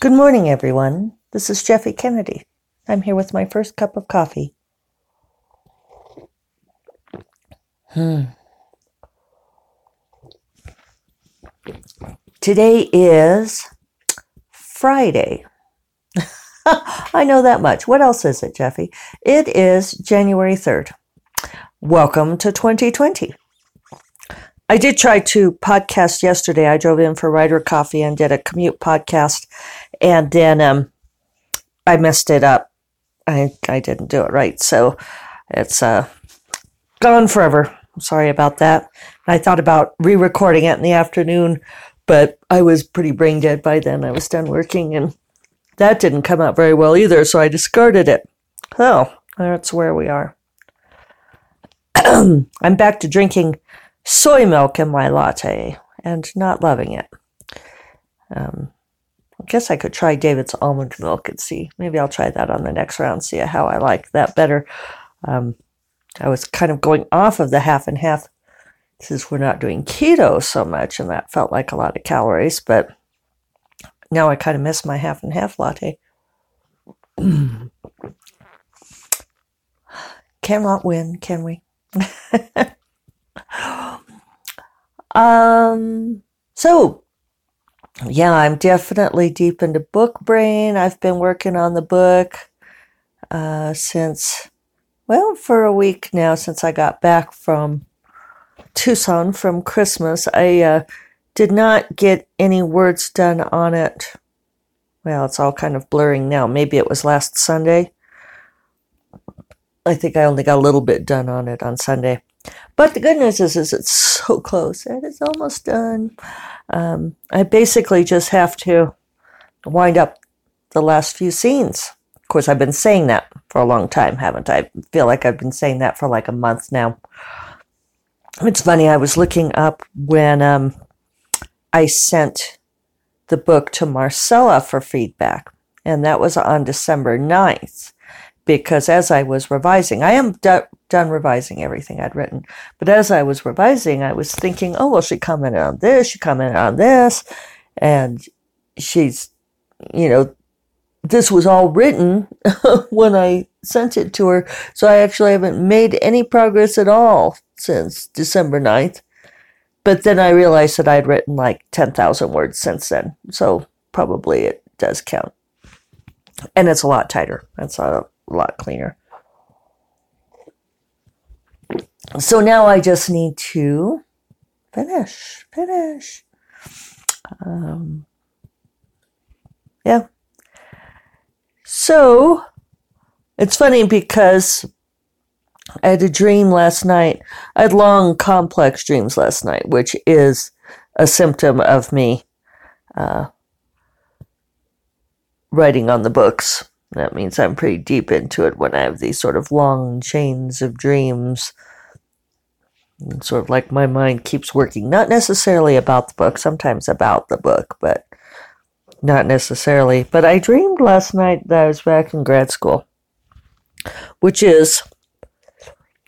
Good morning, everyone. This is Jeffe Kennedy. I'm here with my first cup of coffee. Hmm. Today is Friday. I know that much. What else is it, Jeffe? It is January 3rd. Welcome to 2020. I did try to podcast yesterday. I drove in for Writer Coffee and did a commute podcast, and then um, I messed it up. I I didn't do it right, so it's uh, gone forever. I'm sorry about that. I thought about re-recording it in the afternoon, but I was pretty brain dead by then. I was done working, and that didn't come out very well either. So I discarded it. So that's where we are. I'm back to drinking soy milk in my latte and not loving it. Um, I guess I could try David's almond milk and see. Maybe I'll try that on the next round, see how I like that better. Um, I was kind of going off of the half and half since we're not doing keto so much, and that felt like a lot of calories, but now I kind of miss my half and half latte. Cannot win, can we? Um, so yeah, I'm definitely deep into book brain. I've been working on the book uh, since, well, for a week now since I got back from Tucson from Christmas. I uh, did not get any words done on it. Well, it's all kind of blurring now. Maybe it was last Sunday. I think I only got a little bit done on it on Sunday. But the good news is, is it's so close and it's almost done. Um, I basically just have to wind up the last few scenes. Of course, I've been saying that for a long time, haven't I? I feel like I've been saying that for like a month now. It's funny, I was looking up when um, I sent the book to Marcella for feedback, and that was on December 9th because as I was revising, I am do- done revising everything I'd written, but as I was revising, I was thinking, oh, well, she commented on this, she commented on this, and she's, you know, this was all written when I sent it to her. So I actually haven't made any progress at all since December 9th. But then I realized that I'd written like 10,000 words since then. So probably it does count. And it's a lot tighter. That's a a lot cleaner. So now I just need to finish, finish. Um, yeah. So it's funny because I had a dream last night. I had long, complex dreams last night, which is a symptom of me uh, writing on the books. That means I'm pretty deep into it when I have these sort of long chains of dreams. And sort of like my mind keeps working, not necessarily about the book, sometimes about the book, but not necessarily. But I dreamed last night that I was back in grad school, which is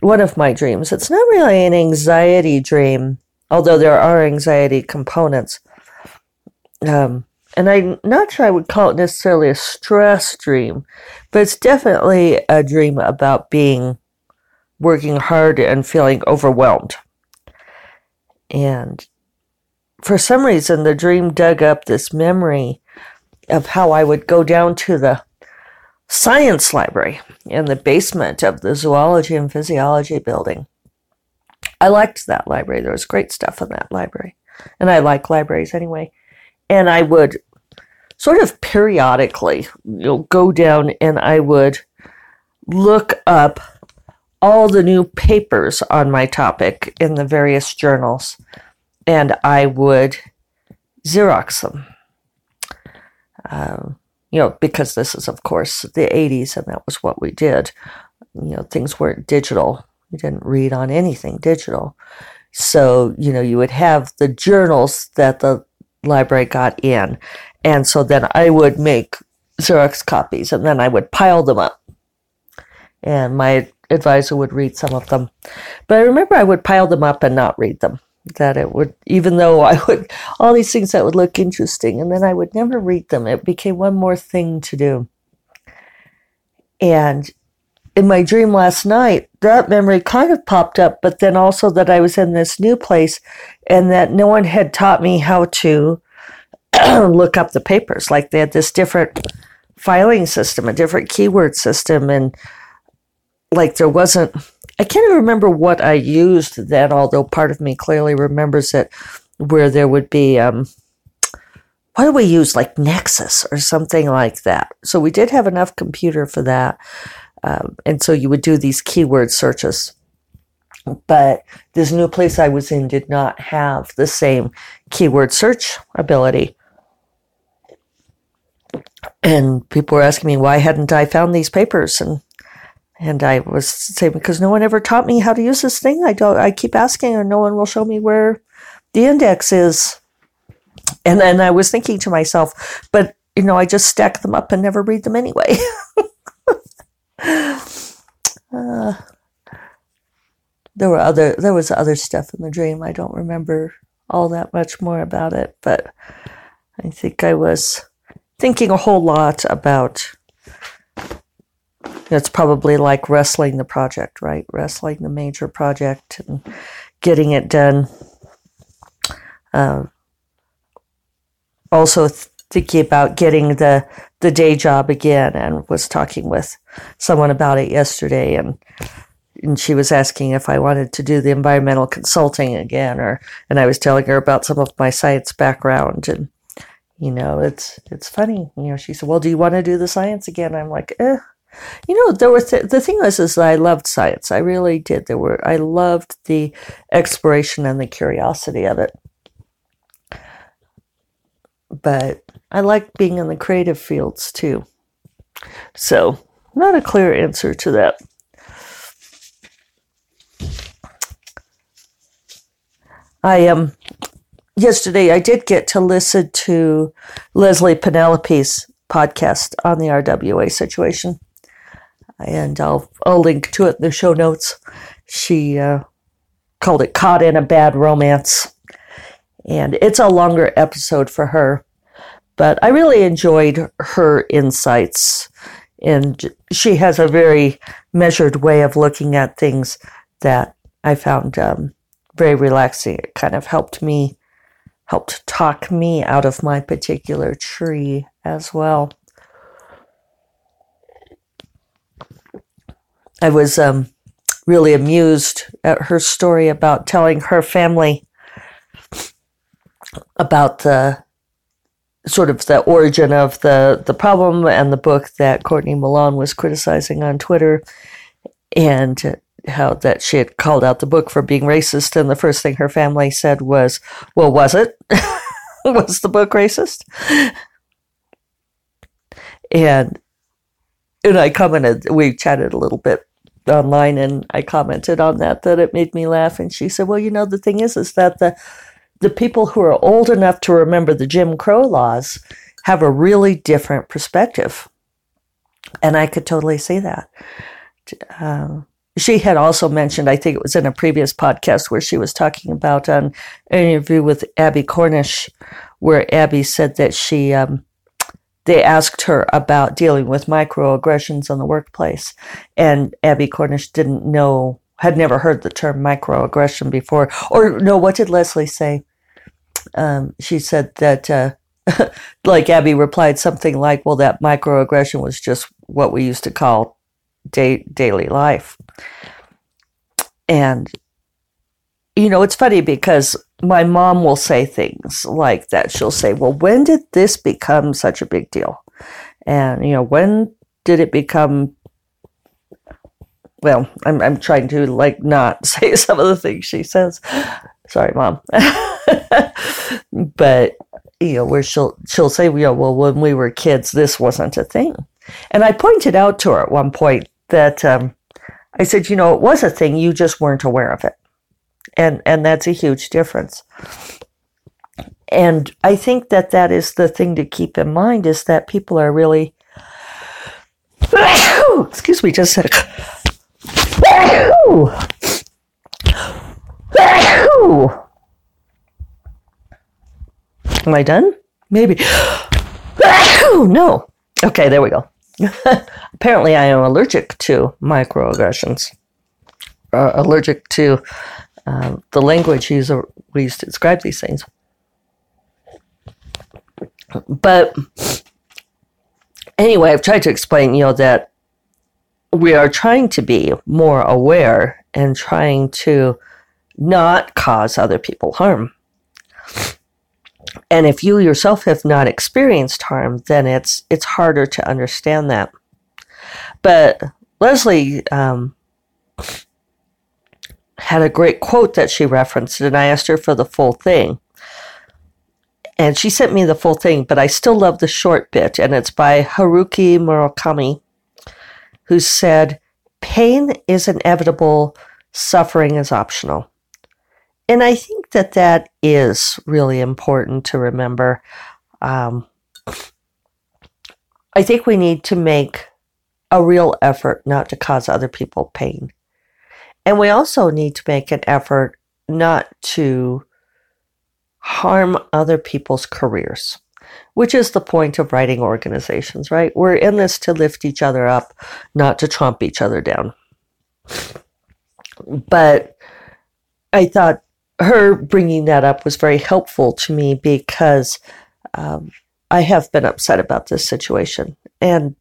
one of my dreams. It's not really an anxiety dream, although there are anxiety components. Um, and I'm not sure I would call it necessarily a stress dream, but it's definitely a dream about being working hard and feeling overwhelmed. And for some reason, the dream dug up this memory of how I would go down to the science library in the basement of the zoology and physiology building. I liked that library. There was great stuff in that library. And I like libraries anyway and I would sort of periodically you know, go down and I would look up all the new papers on my topic in the various journals and I would Xerox them. Um, you know, because this is, of course, the 80s and that was what we did. You know, things weren't digital. You didn't read on anything digital. So, you know, you would have the journals that the library got in. And so then I would make Xerox copies and then I would pile them up. And my advisor would read some of them. But I remember I would pile them up and not read them. that it would, even though I would, all these things that would look interesting, and then I would never read them. It became one more thing to do. And in my dream last night, that memory kind of popped up, but then also that I was in this new place and that no one had taught me how to look up the papers. Like they had this different filing system, a different keyword system, and like there wasn't, I can't even remember what I used then, although part of me clearly remembers it, where there would be, um, what do we use? Like Nexus or something like that. So we did have enough computer for that. Um, and so you would do these keyword searches. But this new place I was in did not have the same keyword search ability. And people were asking me why hadn't I found these papers and and I was saying because no one ever taught me how to use this thing. I don't I keep asking and no one will show me where the index is. And then I was thinking to myself, but you know, I just stack them up and never read them anyway. Uh, there were other there was other stuff in the dream. I don't remember all that much more about it, but I think I was thinking a whole lot about it's probably like wrestling the project, right? Wrestling the major project and getting it done. Uh, also thinking about getting the the day job again and was talking with someone about it yesterday. And and she was asking if I wanted to do the environmental consulting again or and I was telling her about some of my science background and you know it's it's funny you know she said well do you want to do the science again? I'm like eh. You know there were th- the thing was is I loved science. I really did. There were I loved the exploration and the curiosity of it but I like being in the creative fields too. So, not a clear answer to that. I am um, yesterday I did get to listen to Leslye Penelope's podcast on the RWA situation. And I'll I'll link to it in the show notes. She uh, called it Caught in a Bad Romance. And it's a longer episode for her but I really enjoyed her insights. And she has a very measured way of looking at things that I found um, very relaxing. It kind of helped me, helped talk me out of my particular tree as well. I was um, really amused at her story about telling her family about the sort of the origin of the the problem and the book that Courtney Milan was criticizing on Twitter, and how that she had called out the book for being racist, and the first thing her family said was, "Well, was it? was the book racist?" And and I commented, we chatted a little bit online, and I commented on that that it made me laugh, and she said, "Well, you know, the thing is, is that the." The people who are old enough to remember the Jim Crow laws have a really different perspective. And I could totally see that. Um, she had also mentioned, I think it was in a previous podcast where she was talking about an interview with Abby Cornish, where Abby said that she, um, they asked her about dealing with microaggressions in the workplace. And Abby Cornish didn't know, had never heard the term microaggression before. Or no, what did Leslye say? Um, she said that, uh, like Abby replied something like, well, that microaggression was just what we used to call day, daily life. And, you know, it's funny because my mom will say things like that. She'll say, well, when did this become such a big deal? And, you know, when did it become well, I'm I'm trying to like not say some of the things she says. Sorry, mom. but you know, where she'll she'll say, you know, well, when we were kids, this wasn't a thing. And I pointed out to her at one point that um, I said, you know, it was a thing, you just weren't aware of it, and and that's a huge difference. And I think that that is the thing to keep in mind is that people are really. Excuse me, just a second. Am I done? Maybe. no. Okay, there we go. Apparently, I am allergic to microaggressions. Uh, allergic to uh, the language used, we use to describe these things. But anyway, I've tried to explain, you know, that we are trying to be more aware and trying to not cause other people harm. And if you yourself have not experienced harm, then it's it's harder to understand that. But Leslye um, had a great quote that she referenced, and I asked her for the full thing. And she sent me the full thing, but I still love the short bit, and it's by Haruki Murakami, who said, Pain is inevitable, suffering is optional. And I think that that is really important to remember. Um, I think we need to make a real effort not to cause other people pain. And we also need to make an effort not to harm other people's careers, which is the point of writing organizations, right? We're in this to lift each other up, not to trump each other down. But I thought her bringing that up was very helpful to me because um, I have been upset about this situation, and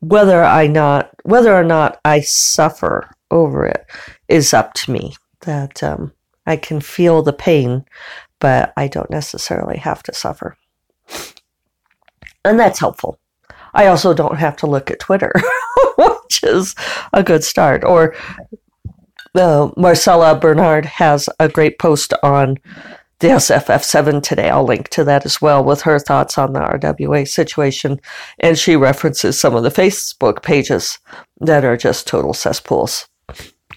whether I not whether or not I suffer over it is up to me. That um, I can feel the pain, but I don't necessarily have to suffer, and that's helpful. I also don't have to look at Twitter, which is a good start, or Marcella Burnard has a great post on the SFF7 today. I'll link to that as well with her thoughts on the RWA situation. And she references some of the Facebook pages that are just total cesspools.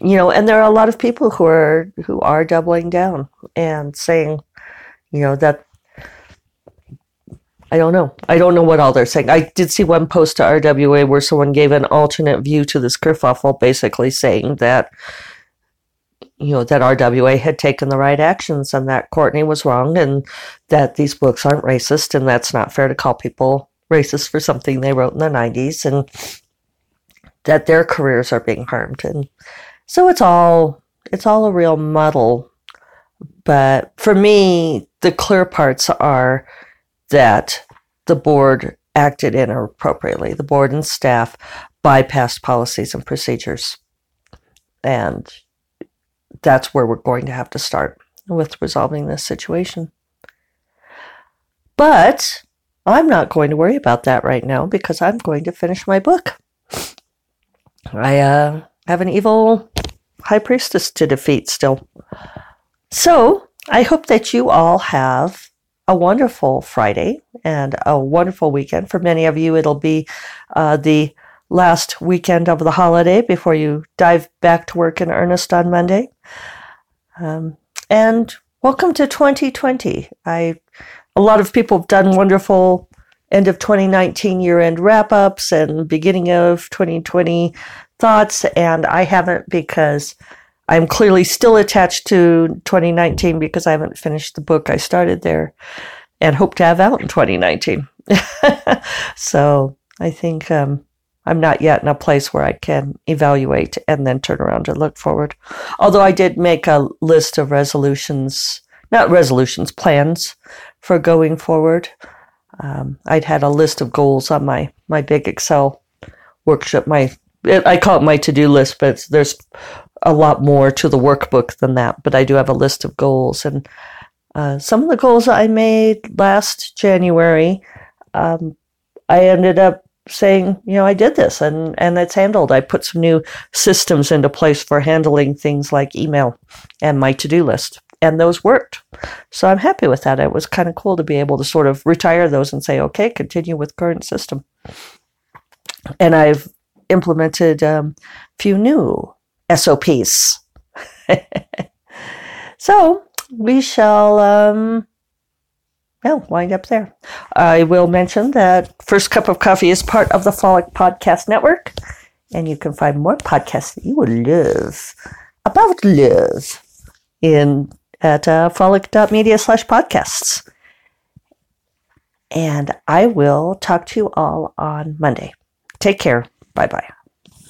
You know, and there are a lot of people who are who are doubling down and saying, you know, that I don't know. I don't know what all they're saying. I did see one post to RWA where someone gave an alternate view to this kerfuffle, basically saying that you know, that RWA had taken the right actions and that Courtney was wrong and that these books aren't racist and that's not fair to call people racist for something they wrote in the 90s and that their careers are being harmed. And so it's all it's all a real muddle. But for me, the clear parts are that the board acted inappropriately. The board and staff bypassed policies and procedures. And that's where we're going to have to start with resolving this situation. But I'm not going to worry about that right now because I'm going to finish my book. I uh, have an evil high priestess to defeat still. So I hope that you all have a wonderful Friday and a wonderful weekend. For many of you, it'll be uh, the last weekend of the holiday before you dive back to work in earnest on Monday. Um, and welcome to 2020. I a lot of people have done wonderful end of 2019 year end wrap ups and beginning of 2020 thoughts, and I haven't because I'm clearly still attached to 2019 because I haven't finished the book I started there and hope to have out in 2019. so I think um, I'm not yet in a place where I can evaluate and then turn around and look forward. Although I did make a list of resolutions, not resolutions, plans for going forward. Um, I'd had a list of goals on my, my big Excel workshop. My I call it my to do list, but there's a lot more to the workbook than that. But I do have a list of goals, and uh, some of the goals I made last January, um, I ended up saying, you know, I did this and, and it's handled. I put some new systems into place for handling things like email and my to do list. And those worked. So I'm happy with that. It was kind of cool to be able to sort of retire those and say, okay, continue with current system. And I've implemented um, a few new SOPs. so we shall um, well, wind up there. I will mention that First Cup of Coffee is part of the Frolic Podcast Network, and you can find more podcasts that you will love about love in at uh, frolic.media slash podcasts. And I will talk to you all on Monday. Take care. Bye bye.